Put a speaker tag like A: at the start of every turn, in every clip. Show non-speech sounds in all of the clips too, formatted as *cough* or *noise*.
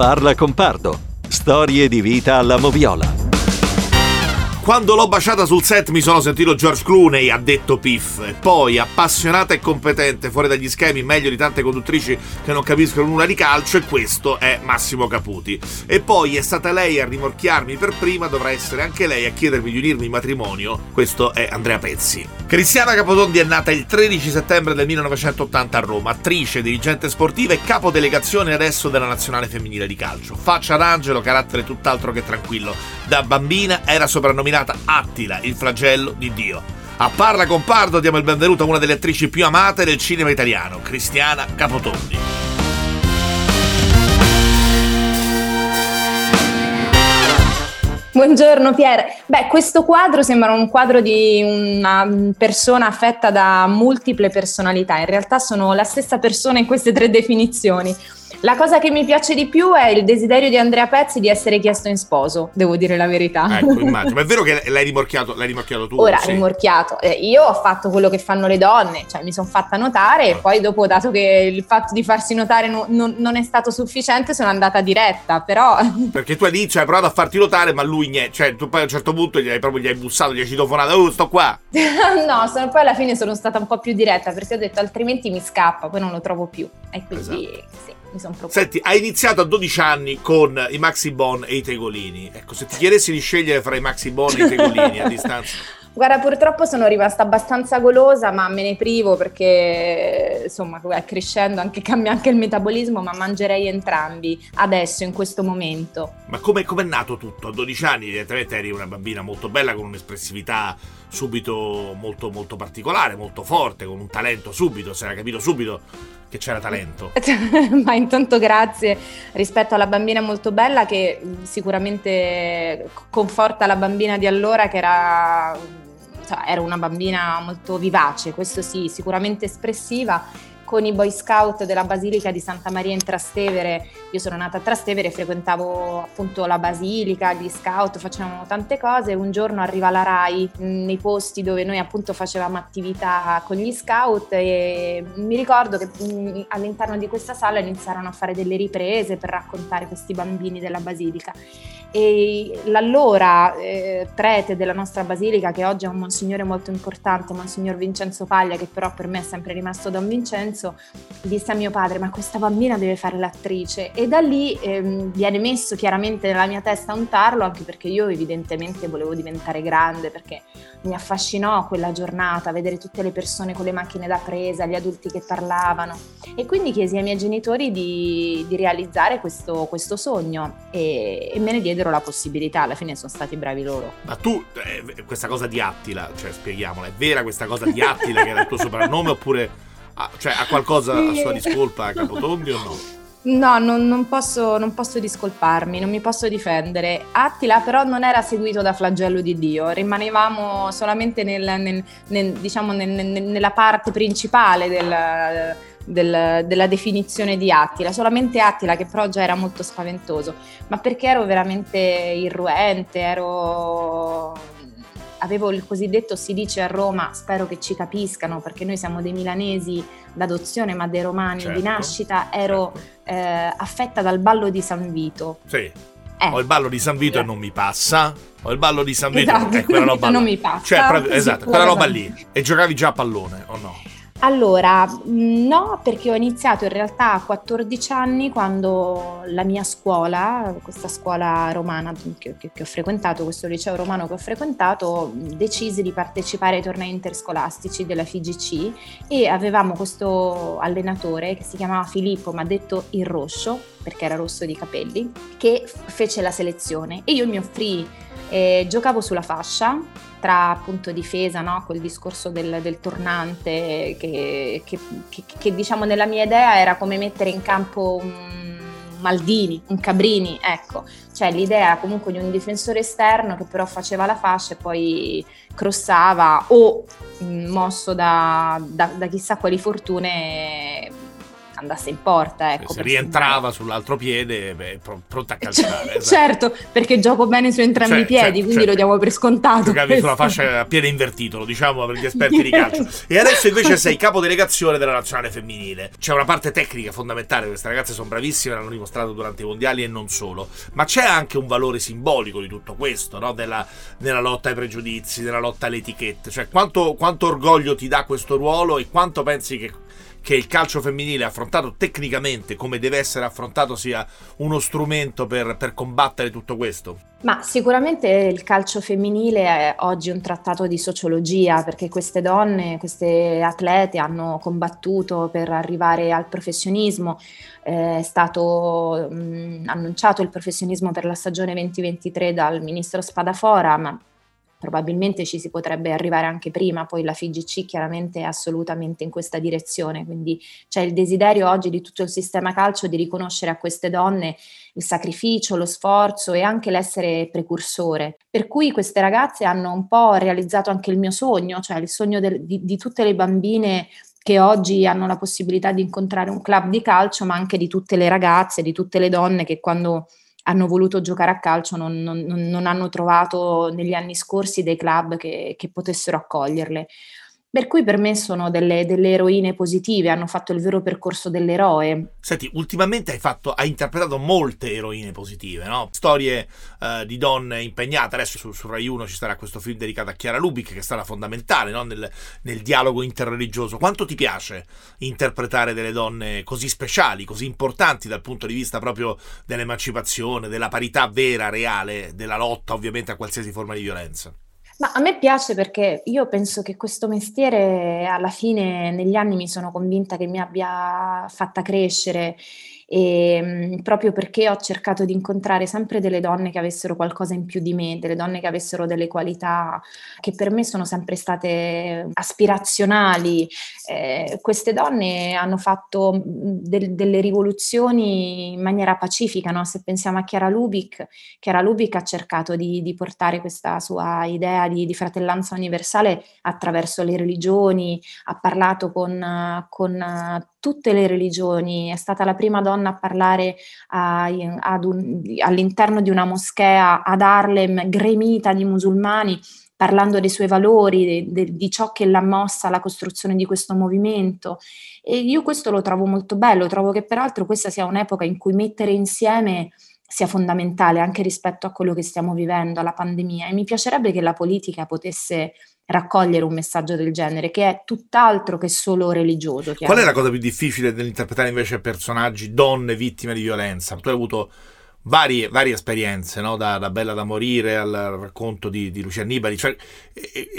A: Parla con Pardo. Storie di vita alla moviola.
B: Quando l'ho baciata sul set mi sono sentito George Clooney, ha detto Piff. Poi, appassionata e competente, fuori dagli schemi, meglio di tante conduttrici che non capiscono nulla di calcio, e questo è Massimo Caputi. E poi è stata lei a rimorchiarmi per prima, dovrà essere anche lei a chiedermi di unirmi in matrimonio. Questo è Andrea Pezzi. Cristiana Capotondi è nata il 13 settembre del 1980 a Roma, attrice, dirigente sportiva e capodelegazione adesso della nazionale femminile di calcio. Faccia d'angelo, carattere tutt'altro che tranquillo. Da bambina era soprannominata denominata Attila, il flagello di Dio. A Parla con Pardo diamo il benvenuto a una delle attrici più amate del cinema italiano, Cristiana Capotondi.
C: Buongiorno Pier. Beh, questo quadro sembra un quadro di una persona affetta da multiple personalità. In realtà sono la stessa persona in queste tre definizioni. La cosa che mi piace di più è il desiderio di Andrea Pezzi di essere chiesto in sposo, devo dire la verità.
B: Ecco, *laughs* immagino. Ma è vero che l'hai rimorchiato, l'hai rimorchiato tu?
C: Ora,
B: sì.
C: rimorchiato. Eh, io ho fatto quello che fanno le donne, cioè mi sono fatta notare e poi dopo, dato che il fatto di farsi notare no, no, non è stato sufficiente, sono andata diretta, però... *laughs*
B: Perché tu hai detto, hai provato a farti notare, ma lui niente. Cioè, tu poi a un certo punto gli hai proprio gli hai bussato, gli hai citofonato, oh, sto qua. *laughs*
C: no, sono, poi alla fine sono stata un po' più diretta, perché ho detto altrimenti mi scappa, poi non lo trovo più. E quindi, esatto. sì mi sono preoccupata.
B: Senti, hai iniziato a 12 anni con i Maxi Bon e i Tegolini. Ecco, se ti chiedessi di scegliere fra i Maxi Bon e i Tegolini a *laughs* distanza.
C: Guarda, purtroppo sono rimasta abbastanza golosa, ma me ne privo perché insomma, crescendo anche, cambia anche il metabolismo, ma mangerei entrambi adesso, in questo momento.
B: Ma come è nato tutto? A 12 anni, evidentemente eri una bambina molto bella con un'espressività subito molto, molto particolare, molto forte, con un talento subito, si era capito subito che c'era talento. *laughs*
C: Ma intanto grazie rispetto alla bambina molto bella che sicuramente conforta la bambina di allora che era, cioè, era una bambina molto vivace, questo sì, sicuramente espressiva con i Boy Scout della Basilica di Santa Maria in Trastevere. Io sono nata a Trastevere, frequentavo appunto la Basilica, gli scout, facevamo tante cose. Un giorno arriva la RAI nei posti dove noi appunto facevamo attività con gli scout e mi ricordo che all'interno di questa sala iniziarono a fare delle riprese per raccontare questi bambini della Basilica e l'allora eh, prete della nostra basilica, che oggi è un monsignore molto importante, Monsignor Vincenzo Paglia, che però per me è sempre rimasto Don Vincenzo, disse a mio padre, ma questa bambina deve fare l'attrice. E da lì ehm, viene messo chiaramente nella mia testa un tarlo, anche perché io evidentemente volevo diventare grande, perché mi affascinò quella giornata, vedere tutte le persone con le macchine da presa, gli adulti che parlavano. E quindi chiesi ai miei genitori di, di realizzare questo, questo sogno e, e me ne diedero diedero la possibilità, alla fine sono stati bravi loro.
B: Ma tu, eh, questa cosa di Attila, cioè spieghiamola, è vera questa cosa di Attila che era il tuo soprannome oppure ha, cioè, ha qualcosa a sua discolpa *laughs* Capotondi o no?
C: No, non, non, posso, non, posso, discolparmi, non mi posso difendere. Attila però non era seguito da flagello di Dio, rimanevamo solamente nel, nel, nel, diciamo nella parte principale del, del, della definizione di Attila, solamente Attila che però già era molto spaventoso, ma perché ero veramente irruente, ero avevo il cosiddetto si dice a Roma, spero che ci capiscano perché noi siamo dei milanesi d'adozione ma dei romani certo, di nascita, ero certo. eh, affetta dal ballo di San Vito.
B: Sì. Eh. Ho il ballo di San Vito eh. e non mi passa. Ho il ballo di San Vito
C: esatto.
B: e quella *laughs* roba.
C: non mi passa.
B: Cioè, proprio, esatto, quella roba lì. E giocavi già a pallone o no?
C: Allora, no, perché ho iniziato in realtà a 14 anni quando la mia scuola, questa scuola romana che, che, che, ho frequentato, questo liceo romano che ho frequentato, decise di partecipare ai tornei interscolastici della FIGC e avevamo questo allenatore che si chiamava Filippo, ma detto il rosso, perché era rosso di capelli, che fece la selezione e io mi offrì, eh, giocavo sulla fascia tra appunto difesa, no? quel discorso del, del tornante che, che, che, che, diciamo nella mia idea era come mettere in campo un Maldini, un Cabrini, ecco, cioè l'idea comunque di un difensore esterno che però faceva la fascia e poi crossava o mosso da, da, da chissà quali fortune andasse in porta. Ecco,
B: se rientrava sull'altro piede, beh, pr- pronta a *laughs* calciare. esatto.
C: certo, perché gioco bene su entrambi cioè, i piedi, certo, quindi certo. lo diamo per scontato.
B: Giocavi sulla fascia a piede invertito, lo diciamo per gli esperti di calcio. E adesso invece sei capodelegazione della nazionale femminile. C'è una parte tecnica fondamentale, queste ragazze sono bravissime, l'hanno dimostrato durante i mondiali e non solo, ma c'è anche un valore simbolico di tutto questo, no? Della, nella lotta ai pregiudizi, nella lotta alle etichette. Cioè, quanto, quanto orgoglio ti dà questo ruolo e quanto pensi che che il calcio femminile affrontato tecnicamente come deve essere affrontato sia uno strumento per, per combattere tutto questo?
C: Ma sicuramente il calcio femminile è oggi un trattato di sociologia perché queste donne, queste atlete hanno combattuto per arrivare al professionismo, è stato mh, annunciato il professionismo per la stagione 2023 dal ministro Spadafora, ma probabilmente ci si potrebbe arrivare anche prima, poi la FIGC chiaramente è assolutamente in questa direzione, quindi c'è il desiderio oggi di tutto il sistema calcio di riconoscere a queste donne il sacrificio, lo sforzo e anche l'essere precursore. Per cui queste ragazze hanno un po' realizzato anche il mio sogno, cioè il sogno del, di, di tutte le bambine che oggi hanno la possibilità di incontrare un club di calcio, ma anche di tutte le ragazze, di tutte le donne che quando hanno voluto giocare a calcio non, non, non, hanno trovato negli anni scorsi dei club che, che potessero accoglierle. Per cui per me sono delle, delle, eroine positive, hanno fatto il vero percorso dell'eroe.
B: Senti, ultimamente hai, fatto, hai interpretato molte eroine positive, no? Storie uh, di donne impegnate. Adesso su, su, Rai 1 ci sarà questo film dedicato a Chiara Lubic, che stata fondamentale no? nel, nel, dialogo interreligioso. Quanto ti piace interpretare delle donne così speciali, così importanti dal punto di vista proprio dell'emancipazione, della parità vera, reale, della lotta ovviamente a qualsiasi forma di violenza?
C: Ma a me piace perché io penso che questo mestiere alla fine negli anni mi sono convinta che mi abbia fatta crescere e ehm, proprio perché ho cercato di incontrare sempre delle donne che avessero qualcosa in più di me, delle donne che avessero delle qualità che per me sono sempre state aspirazionali. Eh, queste donne hanno fatto del, delle rivoluzioni in maniera pacifica, no? se pensiamo a Chiara Lubic, Chiara Lubic ha cercato di, di portare questa sua idea di, di, fratellanza universale attraverso le religioni, ha parlato con, con tutte le religioni, è stata la prima donna a parlare a, un, all'interno di una moschea ad Harlem gremita di musulmani, parlando dei suoi valori, de, de, di ciò che l'ha mossa alla costruzione di questo movimento. E io questo lo trovo molto bello, trovo che peraltro questa sia un'epoca in cui mettere insieme sia fondamentale anche rispetto a quello che stiamo vivendo, alla pandemia. E mi piacerebbe che la politica potesse raccogliere un messaggio del genere, che è tutt'altro che solo religioso.
B: Qual è la cosa più difficile nell'interpretare invece personaggi, donne vittime di violenza? Tu hai avuto varie, varie esperienze, no? da, da, Bella da morire al racconto di, di Lucia Annibali. Cioè,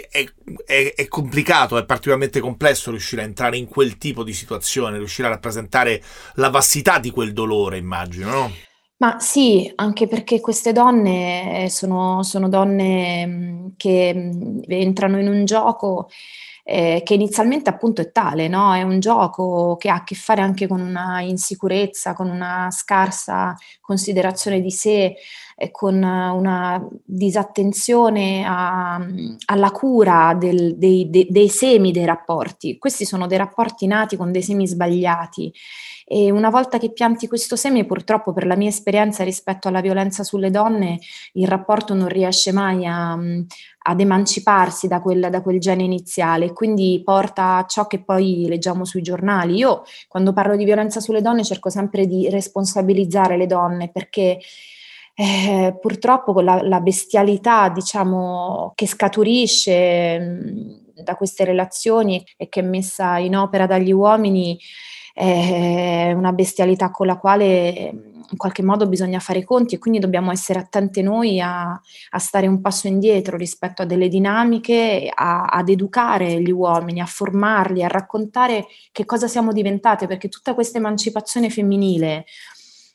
B: è, è, è, complicato, è particolarmente complesso riuscire a entrare in quel tipo di situazione, riuscire a rappresentare la vastità di quel dolore, immagino, no?
C: Ma sì, anche perché queste donne sono, sono donne mm, che mm, entrano in un gioco eh, che inizialmente appunto è tale, no? È un gioco che ha a che fare anche con una insicurezza, con una scarsa considerazione di sé, eh, con una disattenzione a, alla cura del, dei, dei, dei semi dei rapporti. Questi sono dei rapporti nati con dei semi sbagliati e una volta che pianti questo seme, purtroppo per la mia esperienza rispetto alla violenza sulle donne, il rapporto non riesce mai a, ad emanciparsi da quel, da quel gene iniziale, quindi porta a ciò che poi leggiamo sui giornali. Io quando parlo di violenza sulle donne cerco sempre di responsabilizzare le donne perché eh, purtroppo la, la, bestialità, diciamo, che scaturisce mh, da queste relazioni e che è messa in opera dagli uomini, è una bestialità con la quale in qualche modo bisogna fare i conti e quindi dobbiamo essere attenti noi a, a stare un passo indietro rispetto a delle dinamiche, a, ad educare gli uomini, a formarli, a raccontare che cosa siamo diventate, perché tutta questa emancipazione femminile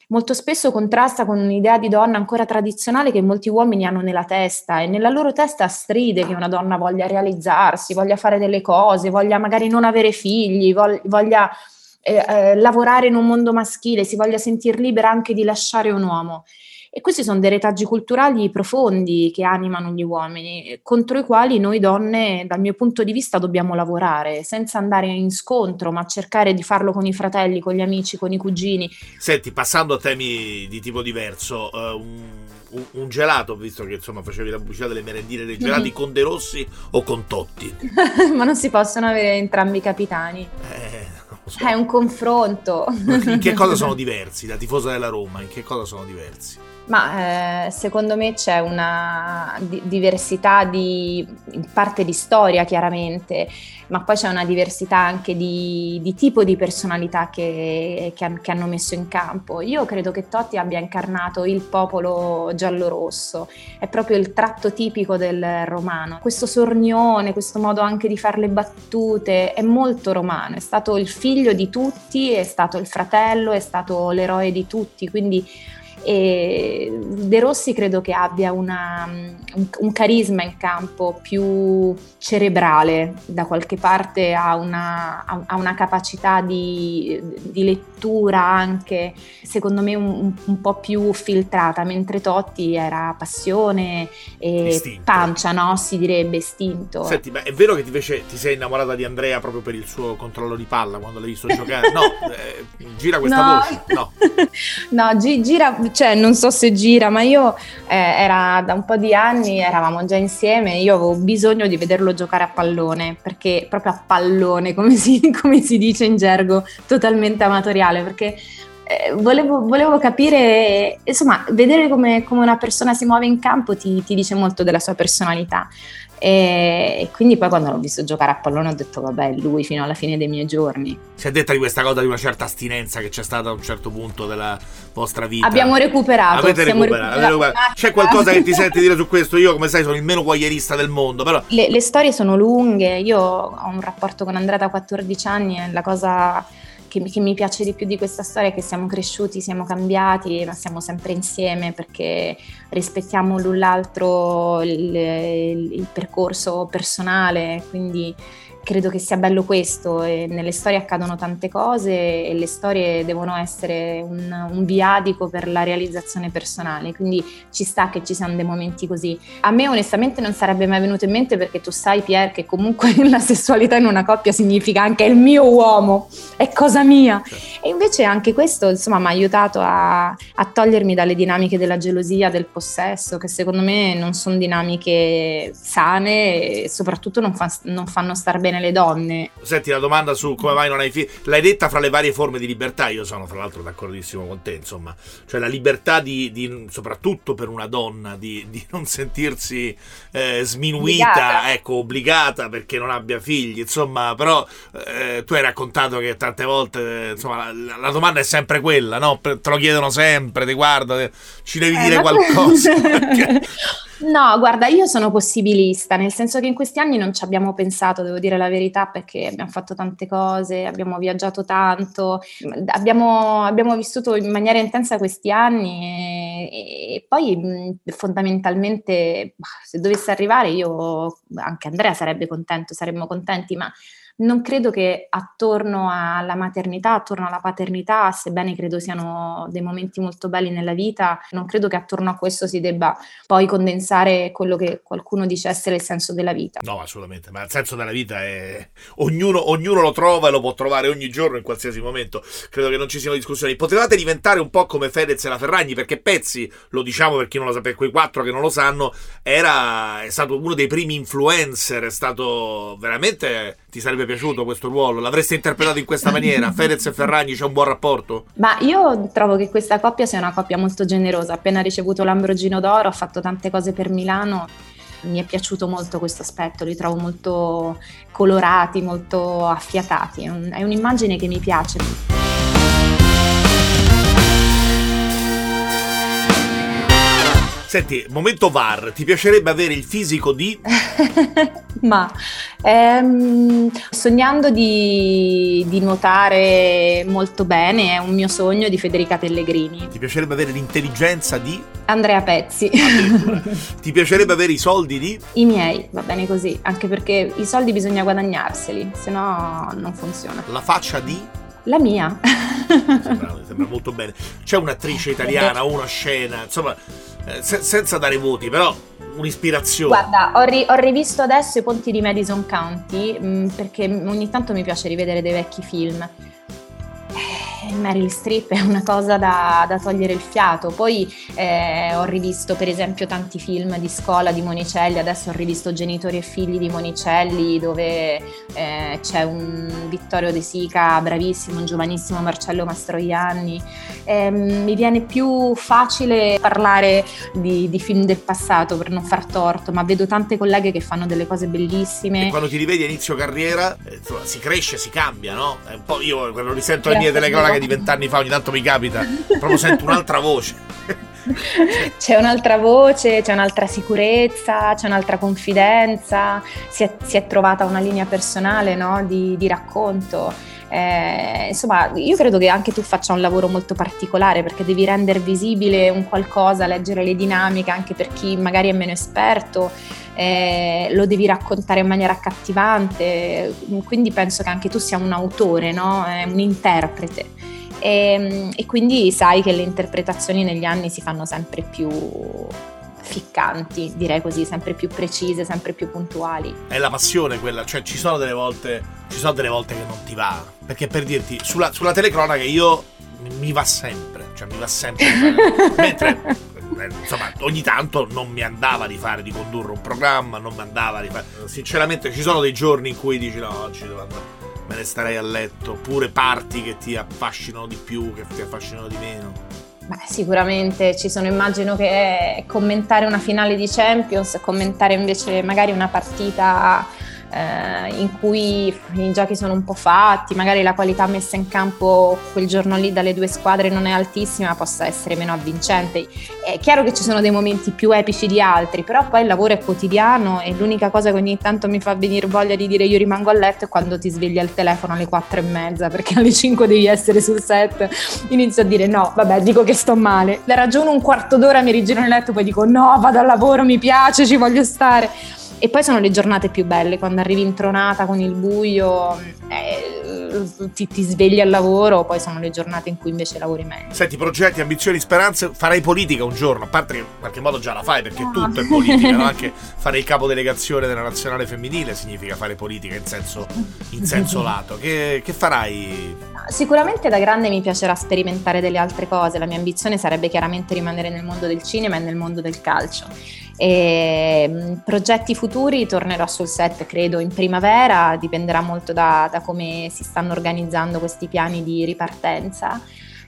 C: molto spesso contrasta con un'idea di donna ancora tradizionale che molti uomini hanno nella testa e nella loro testa stride che una donna voglia realizzarsi, voglia fare delle cose, voglia magari non avere figli, voglia eh, eh, lavorare in un mondo maschile, si voglia sentir libera anche di lasciare un uomo. E questi sono dei retaggi culturali profondi che animano gli uomini, contro i quali noi donne, dal mio punto di vista, dobbiamo lavorare, senza andare in scontro, ma cercare di farlo con i fratelli, con gli amici, con i cugini.
B: Senti, passando a temi di tipo diverso, uh, un, un, un, gelato, visto che insomma facevi la pubblicità delle merendine dei gelati, mm-hmm. con De Rossi o con Totti? *laughs*
C: ma non si possono avere entrambi i capitani.
B: Eh
C: So. È un confronto.
B: In che cosa *laughs* sono diversi? Da tifosa della Roma, in che cosa sono diversi?
C: Ma eh, secondo me c'è una di- diversità di, parte di storia chiaramente, ma poi c'è una diversità anche di, di tipo di personalità che, che, han- che, hanno messo in campo. Io credo che Totti abbia incarnato il popolo giallo-rosso, è proprio il tratto tipico del romano. Questo sornione, questo modo anche di fare le battute è molto romano, è stato il figlio di tutti, è stato il fratello, è stato l'eroe di tutti, quindi e De Rossi credo che abbia una, un, un, carisma in campo più cerebrale, da qualche parte ha una, ha una capacità di, di, lettura anche, secondo me, un, un, po' più filtrata, mentre Totti era passione e istinto. pancia, no? Si direbbe istinto.
B: Senti, ma è vero che invece ti sei innamorata di Andrea proprio per il suo controllo di palla quando l'hai visto giocare? No, eh, gira questa no. voce. No, *laughs*
C: no gi- gira cioè non so se gira, ma io eh, era da un po' di anni, eravamo già insieme, io avevo bisogno di vederlo giocare a pallone, perché proprio a pallone, come si, *laughs* come si dice in gergo, totalmente amatoriale, perché eh, volevo, volevo, capire, insomma, vedere come, come, una persona si muove in campo ti, ti dice molto della sua personalità. E quindi poi quando l'ho visto giocare a pallone ho detto vabbè lui fino alla fine dei miei giorni.
B: Si è detta di questa cosa di una certa astinenza che c'è stata a un certo punto della vostra vita.
C: Abbiamo recuperato
B: avete recuperato, recuperato. c'è qualcosa che ti senti dire su questo? Io come sai sono il meno guaglierista del mondo però
C: le, le storie sono lunghe. Io ho un rapporto con Andrea da 14 anni e la cosa che, che, mi piace di più di questa storia è che siamo cresciuti, siamo cambiati, ma siamo sempre insieme perché rispettiamo l'un l'altro il, il, percorso personale, quindi credo che sia bello questo, e nelle storie accadono tante cose e le storie devono essere un, un, viadico per la realizzazione personale, quindi ci sta che ci siano dei momenti così. A me onestamente non sarebbe mai venuto in mente perché tu sai Pier che comunque *laughs* la sessualità in una coppia significa anche il mio uomo, è cosa mia. E invece anche questo insomma mi ha aiutato a, a togliermi dalle dinamiche della gelosia, del possesso, che secondo me non sono dinamiche sane e soprattutto non, fa, non fanno star bene le donne.
B: Senti la domanda su come mai non hai figli, l'hai detta fra le varie forme di libertà, io sono fra l'altro d'accordissimo con te, insomma, cioè la libertà di, di soprattutto per una donna, di, di non sentirsi eh, sminuita, obbligata. ecco, obbligata perché non abbia figli, insomma, però eh, tu hai raccontato che tante volte, insomma, la, la, domanda è sempre quella, no? Te lo chiedono sempre, ti guarda, ci devi eh, dire qualcosa. *laughs* Perché... *laughs*
C: No, guarda, io sono possibilista, nel senso che in questi anni non ci abbiamo pensato, devo dire la verità, perché abbiamo fatto tante cose, abbiamo viaggiato tanto, abbiamo, abbiamo vissuto in maniera intensa questi anni e, e poi fondamentalmente se dovesse arrivare io, anche Andrea sarebbe contento, saremmo contenti, ma non credo che attorno alla maternità, attorno alla paternità, sebbene credo siano dei momenti molto belli nella vita, non credo che attorno a questo si debba poi condensare quello che qualcuno dice essere il senso della vita.
B: No, assolutamente, ma il senso della vita è... Ognuno, ognuno lo trova e lo può trovare ogni giorno, in qualsiasi momento. Credo che non ci siano discussioni. Potevate diventare un po' come Fedez e la Ferragni, perché Pezzi, lo diciamo per chi non lo sapeva, quei quattro che non lo sanno, era, è stato uno dei primi influencer, è stato veramente... ti sarebbe piaciuto questo ruolo? L'avreste interpretato in questa maniera? *laughs* Fedez e Ferragni c'è un buon rapporto?
C: Ma io trovo che questa coppia sia una coppia molto generosa. Appena ricevuto l'Ambrogino d'Oro, ho fatto tante cose per Milano. Mi è piaciuto molto questo aspetto, li trovo molto colorati, molto affiatati. È un'immagine che mi piace.
B: Senti, momento VAR, ti piacerebbe avere il fisico di... *laughs*
C: Ma ehm, sognando di, di, nuotare molto bene, è un mio sogno di Federica Pellegrini.
B: Ti piacerebbe avere l'intelligenza di...
C: Andrea Pezzi. *laughs*
B: ti piacerebbe avere i soldi di...
C: I miei, va bene così, anche perché i soldi bisogna guadagnarseli, se no non funziona.
B: La faccia di...
C: La mia.
B: Sembra, sembra molto bene. C'è un'attrice italiana, *laughs* una scena, insomma, se- senza dare voti, però un'ispirazione.
C: Guarda, ho, ri- ho rivisto adesso i ponti di Madison County mh, perché ogni tanto mi piace rivedere dei vecchi film. Eh, Meryl Streep è una cosa da, da togliere il fiato. Poi eh, ho rivisto per esempio tanti film di scuola di Monicelli, adesso ho rivisto Genitori e figli di Monicelli dove eh, c'è un Vittorio De Sica bravissimo, un giovanissimo Marcello Mastroianni. Eh, mi viene più facile parlare di, di film del passato per non far torto, ma vedo tante colleghe che fanno delle cose bellissime.
B: E quando ti rivedi a inizio carriera, eh, si cresce, si cambia, no? È un po' io quando risento le mie telecronache
C: Dio.
B: di vent'anni fa, ogni tanto mi capita, proprio sento un'altra voce. *laughs*
C: C'è un'altra voce, c'è un'altra sicurezza, c'è un'altra confidenza, si è, si è trovata una linea personale no, di, di racconto. Eh, insomma, io credo che anche tu faccia un lavoro molto particolare perché devi rendere visibile un qualcosa, leggere le dinamiche anche per chi magari è meno esperto, eh, lo devi raccontare in maniera accattivante, quindi penso che anche tu sia un autore, no? Eh, un interprete. E, e quindi sai che le interpretazioni negli anni si fanno sempre più ficcanti, direi così, sempre più precise, sempre più puntuali.
B: È la passione quella, cioè ci sono delle volte, ci sono delle volte che non ti va. Perché per dirti, sulla, sulla telecronaca io mi va sempre, cioè mi va sempre. *laughs* Mentre eh, insomma, ogni tanto non mi andava di fare, di condurre un programma, non mi andava di fare. Sinceramente, ci sono dei giorni in cui dici: no, oggi devo andare, me ne starei a letto. Oppure parti che ti affascinano di più, che ti affascinano di meno.
C: Beh, sicuramente ci sono, immagino che commentare una finale di Champions, commentare invece magari una partita eh, in cui i giochi sono un po' fatti, magari la qualità messa in campo quel giorno lì dalle due squadre non è altissima, possa essere meno avvincente. È chiaro che ci sono dei momenti più epici di altri, però poi il lavoro è quotidiano e l'unica cosa che ogni tanto mi fa venire voglia di dire io rimango a letto è quando ti svegli al telefono alle quattro e mezza perché alle 5 devi essere sul set. Inizio a dire no, vabbè, dico che sto male. La ragiono un quarto d'ora, mi rigiro nel letto, poi dico no, vado al lavoro, mi piace, ci voglio stare. E poi sono le giornate più belle, quando arrivi intronata con il buio, eh, ti, ti svegli al lavoro, poi sono le giornate in cui invece lavori meglio.
B: Senti, progetti, ambizioni, speranze, farai politica un giorno, a parte che in qualche modo già la fai perché
C: Ah.
B: tutto è politica, no? anche fare il capo delegazione della nazionale femminile significa fare politica in senso, in senso lato. Che, che farai?
C: Sicuramente da grande mi piacerà sperimentare delle altre cose, la mia ambizione sarebbe chiaramente rimanere nel mondo del cinema e nel mondo del calcio. E, mh, progetti futuri tornerò sul set credo in primavera, dipenderà molto da, da come si stanno organizzando questi piani di ripartenza.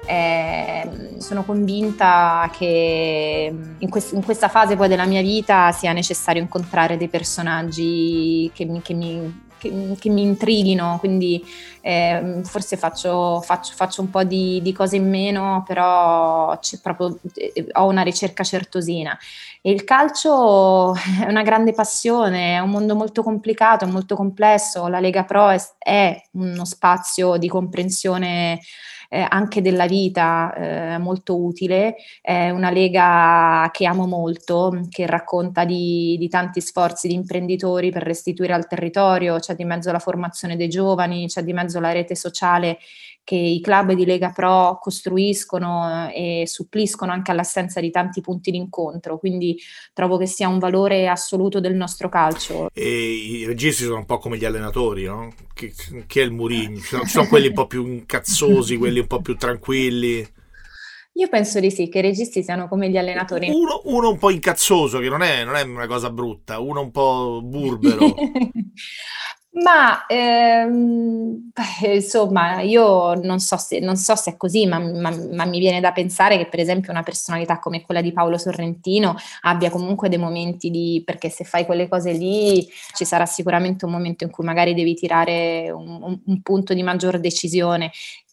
C: Eh, sono convinta che in, quest- in questa fase poi della mia vita sia necessario incontrare dei personaggi che mi, che mi- che- che mi intrighino, quindi eh, forse faccio, faccio- faccio un po' di, di cose in meno, però proprio, eh, ho una ricerca certosina. E il calcio è una grande passione, è un mondo molto complicato, molto complesso. La Lega Pro è, è uno spazio di comprensione eh, anche della vita eh, molto utile. È una lega che amo molto, che racconta di, di tanti sforzi di imprenditori per restituire al territorio, c'è di mezzo la formazione dei giovani, c'è di mezzo la rete sociale che i club di Lega Pro costruiscono eh, e suppliscono anche all'assenza di tanti punti d'incontro, quindi trovo che sia un valore assoluto del nostro calcio.
B: E i registi sono un po' come gli allenatori, no? Chi, chi è il Murigno? Ci sono, ci sono quelli un po' più incazzosi, quelli un po' più tranquilli.
C: Io penso di sì, che i registi siano come gli allenatori.
B: Uno, uno un po' incazzoso, che non è, non è una cosa brutta, uno un po' burbero. *laughs*
C: Ma ehm, beh, insomma, io non so se, non so se è così, ma, ma- ma mi viene da pensare che, per esempio, una personalità come quella di Paolo Sorrentino abbia comunque dei momenti di, perché se fai quelle cose lì ci sarà sicuramente un momento in cui magari devi tirare un, un- un punto di maggior decisione.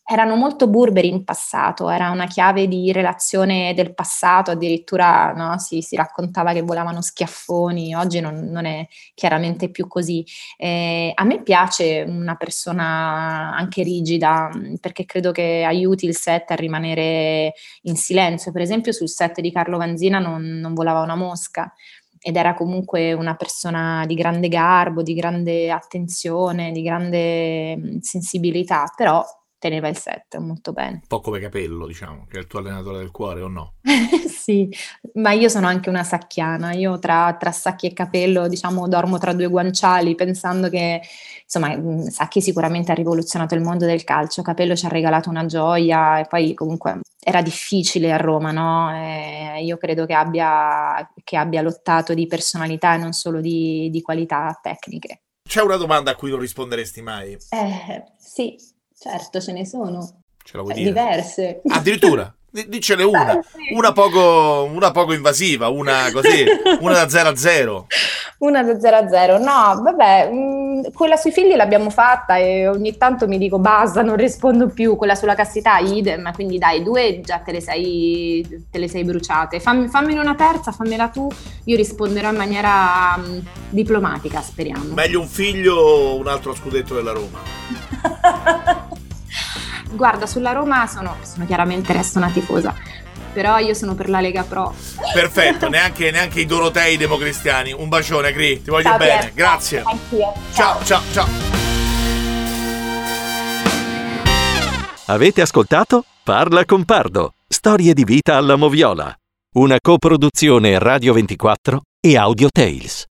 C: Erano molto burberi in passato, era una chiave di relazione del passato, addirittura no, si, si raccontava che volavano schiaffoni, oggi non- non è chiaramente più così. Eh, a me piace una persona anche rigida perché credo che aiuti il set a rimanere in silenzio. Per esempio, sul set di Carlo Vanzina non, non volava una mosca ed era comunque una persona di grande garbo, di grande attenzione, di grande sensibilità, però teneva il set molto bene.
B: Un po' come Capello, diciamo, che è il tuo allenatore del cuore o no? *laughs*
C: sì, ma io sono anche una sacchiana, io tra, tra Sacchi e Capello, diciamo, dormo tra due guanciali pensando che, insomma, mm, Sacchi sicuramente ha rivoluzionato il mondo del calcio, Capello ci ha regalato una gioia e poi comunque era difficile a Roma, no? E io credo che abbia, che abbia lottato di personalità e non solo di, di qualità tecniche.
B: C'è una domanda a cui non risponderesti mai?
C: Eh, sì, certo, ce ne sono.
B: Ce la vuoi dire?
C: Diverse.
B: Addirittura? *laughs* Dicene una, eh, una, poco, una poco invasiva, una così, una da 0 a 0.
C: Una da 0 a 0, no, vabbè, mh, mm, quella sui figli l'abbiamo fatta e ogni tanto mi dico basta, non rispondo più, quella sulla castità idem, quindi dai, due già te le sei, te le sei bruciate, fammi, fammene una terza, fammela tu, io risponderò in maniera um, diplomatica, speriamo.
B: Meglio un figlio o un altro scudetto della Roma? *laughs*
C: Guarda, sulla Roma sono, sono chiaramente resto una tifosa, però io sono per la Lega Pro.
B: Perfetto, neanche, neanche i Dorotei democristiani. Un bacione, Cri, ti voglio ciao, bene. Pier. Grazie.
C: Anch'io.
B: Ciao, ciao, ciao.
A: Avete ascoltato? Parla con Pardo. Storie di vita alla Moviola. Una coproduzione Radio 24 e Audio Tales.